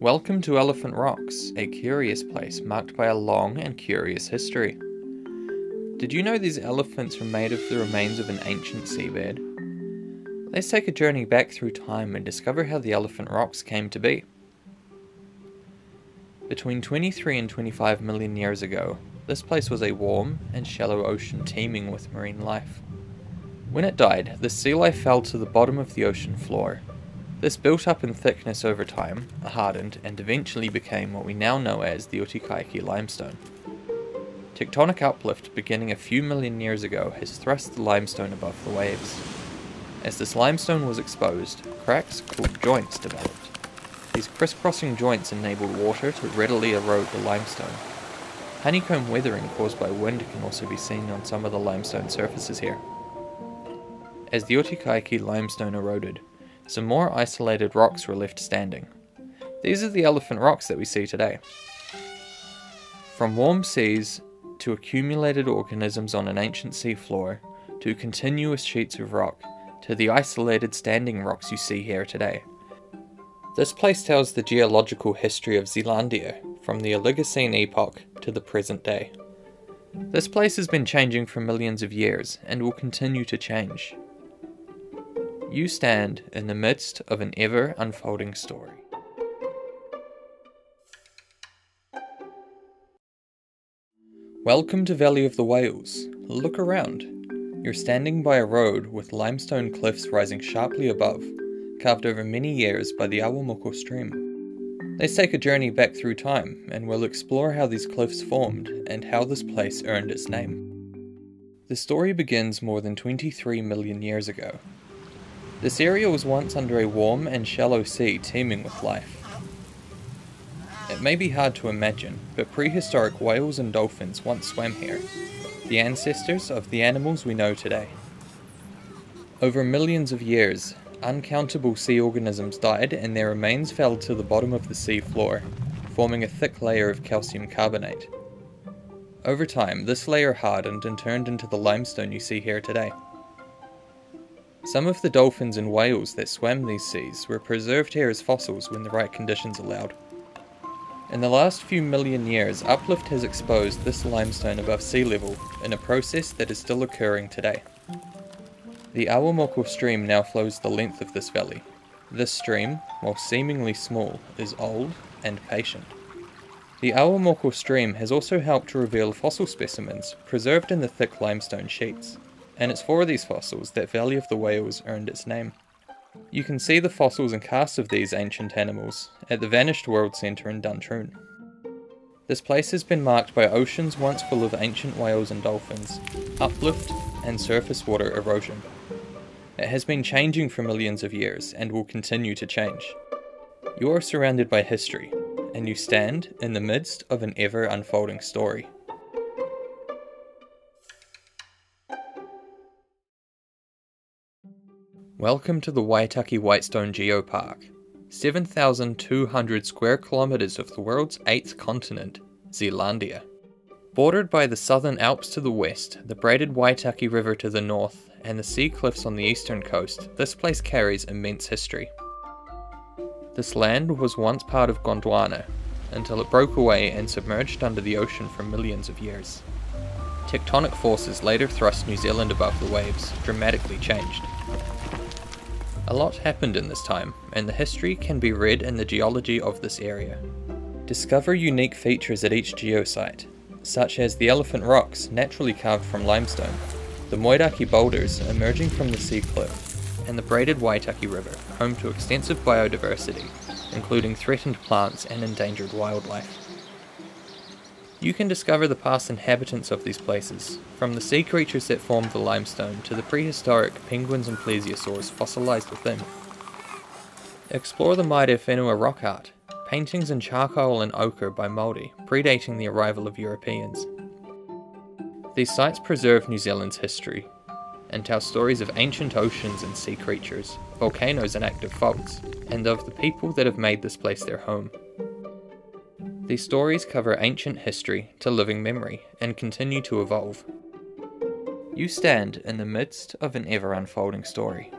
Welcome to Elephant Rocks, a curious place marked by a long and curious history. Did you know these elephants were made of the remains of an ancient seabed? Let's take a journey back through time and discover how the Elephant Rocks came to be. Between 23 and 25 million years ago, this place was a warm and shallow ocean teeming with marine life. When it died, the sea life fell to the bottom of the ocean floor. This built up in thickness over time, hardened, and eventually became what we now know as the Otekaike limestone. Tectonic uplift beginning a few million years ago has thrust the limestone above the waves. As this limestone was exposed, cracks called joints developed. These crisscrossing joints enabled water to readily erode the limestone. Honeycomb weathering caused by wind can also be seen on some of the limestone surfaces here. As the Otekaike limestone eroded, some more isolated rocks were left standing. These are the elephant rocks that we see today. From warm seas to accumulated organisms on an ancient seafloor to continuous sheets of rock to the isolated standing rocks you see here today. This place tells the geological history of Zealandia from the Oligocene epoch to the present day. This place has been changing for millions of years and will continue to change. You stand in the midst of an ever unfolding story. Welcome to Valley of the Whales. Look around. You're standing by a road with limestone cliffs rising sharply above, carved over many years by the Awamoko stream. Let's take a journey back through time and we'll explore how these cliffs formed and how this place earned its name. The story begins more than 23 million years ago, this area was once under a warm and shallow sea teeming with life. It may be hard to imagine, but prehistoric whales and dolphins once swam here, the ancestors of the animals we know today. Over millions of years, uncountable sea organisms died and their remains fell to the bottom of the sea floor, forming a thick layer of calcium carbonate. Over time, this layer hardened and turned into the limestone you see here today. Some of the dolphins and whales that swam these seas were preserved here as fossils when the right conditions allowed. In the last few million years, uplift has exposed this limestone above sea level in a process that is still occurring today. The Awamoko stream now flows the length of this valley. This stream, while seemingly small, is old and patient. The Awamoko stream has also helped to reveal fossil specimens preserved in the thick limestone sheets and it's for these fossils that Valley of the Whales earned its name. You can see the fossils and casts of these ancient animals at the Vanished World Centre in Duntroon. This place has been marked by oceans once full of ancient whales and dolphins, uplift, and surface water erosion. It has been changing for millions of years and will continue to change. You are surrounded by history, and you stand in the midst of an ever unfolding story. Welcome to the Waitaki Whitestone Geopark, 7,200 square kilometres of the world's eighth continent, Zealandia. Bordered by the Southern Alps to the west, the braided Waitaki River to the north, and the sea cliffs on the eastern coast, this place carries immense history. This land was once part of Gondwana, until it broke away and submerged under the ocean for millions of years. Tectonic forces later thrust New Zealand above the waves, dramatically changed. A lot happened in this time, and the history can be read in the geology of this area. Discover unique features at each geosite, such as the elephant rocks naturally carved from limestone, the Moeraki boulders emerging from the sea cliff, and the braided Waitaki River, home to extensive biodiversity, including threatened plants and endangered wildlife. You can discover the past inhabitants of these places, from the sea creatures that formed the limestone to the prehistoric penguins and plesiosaurs fossilized within. Explore the Maere Whenua rock art, paintings in charcoal and ochre by Māori, predating the arrival of Europeans. These sites preserve New Zealand's history and tell stories of ancient oceans and sea creatures, volcanoes and active faults, and of the people that have made this place their home. These stories cover ancient history to living memory and continue to evolve. You stand in the midst of an ever unfolding story.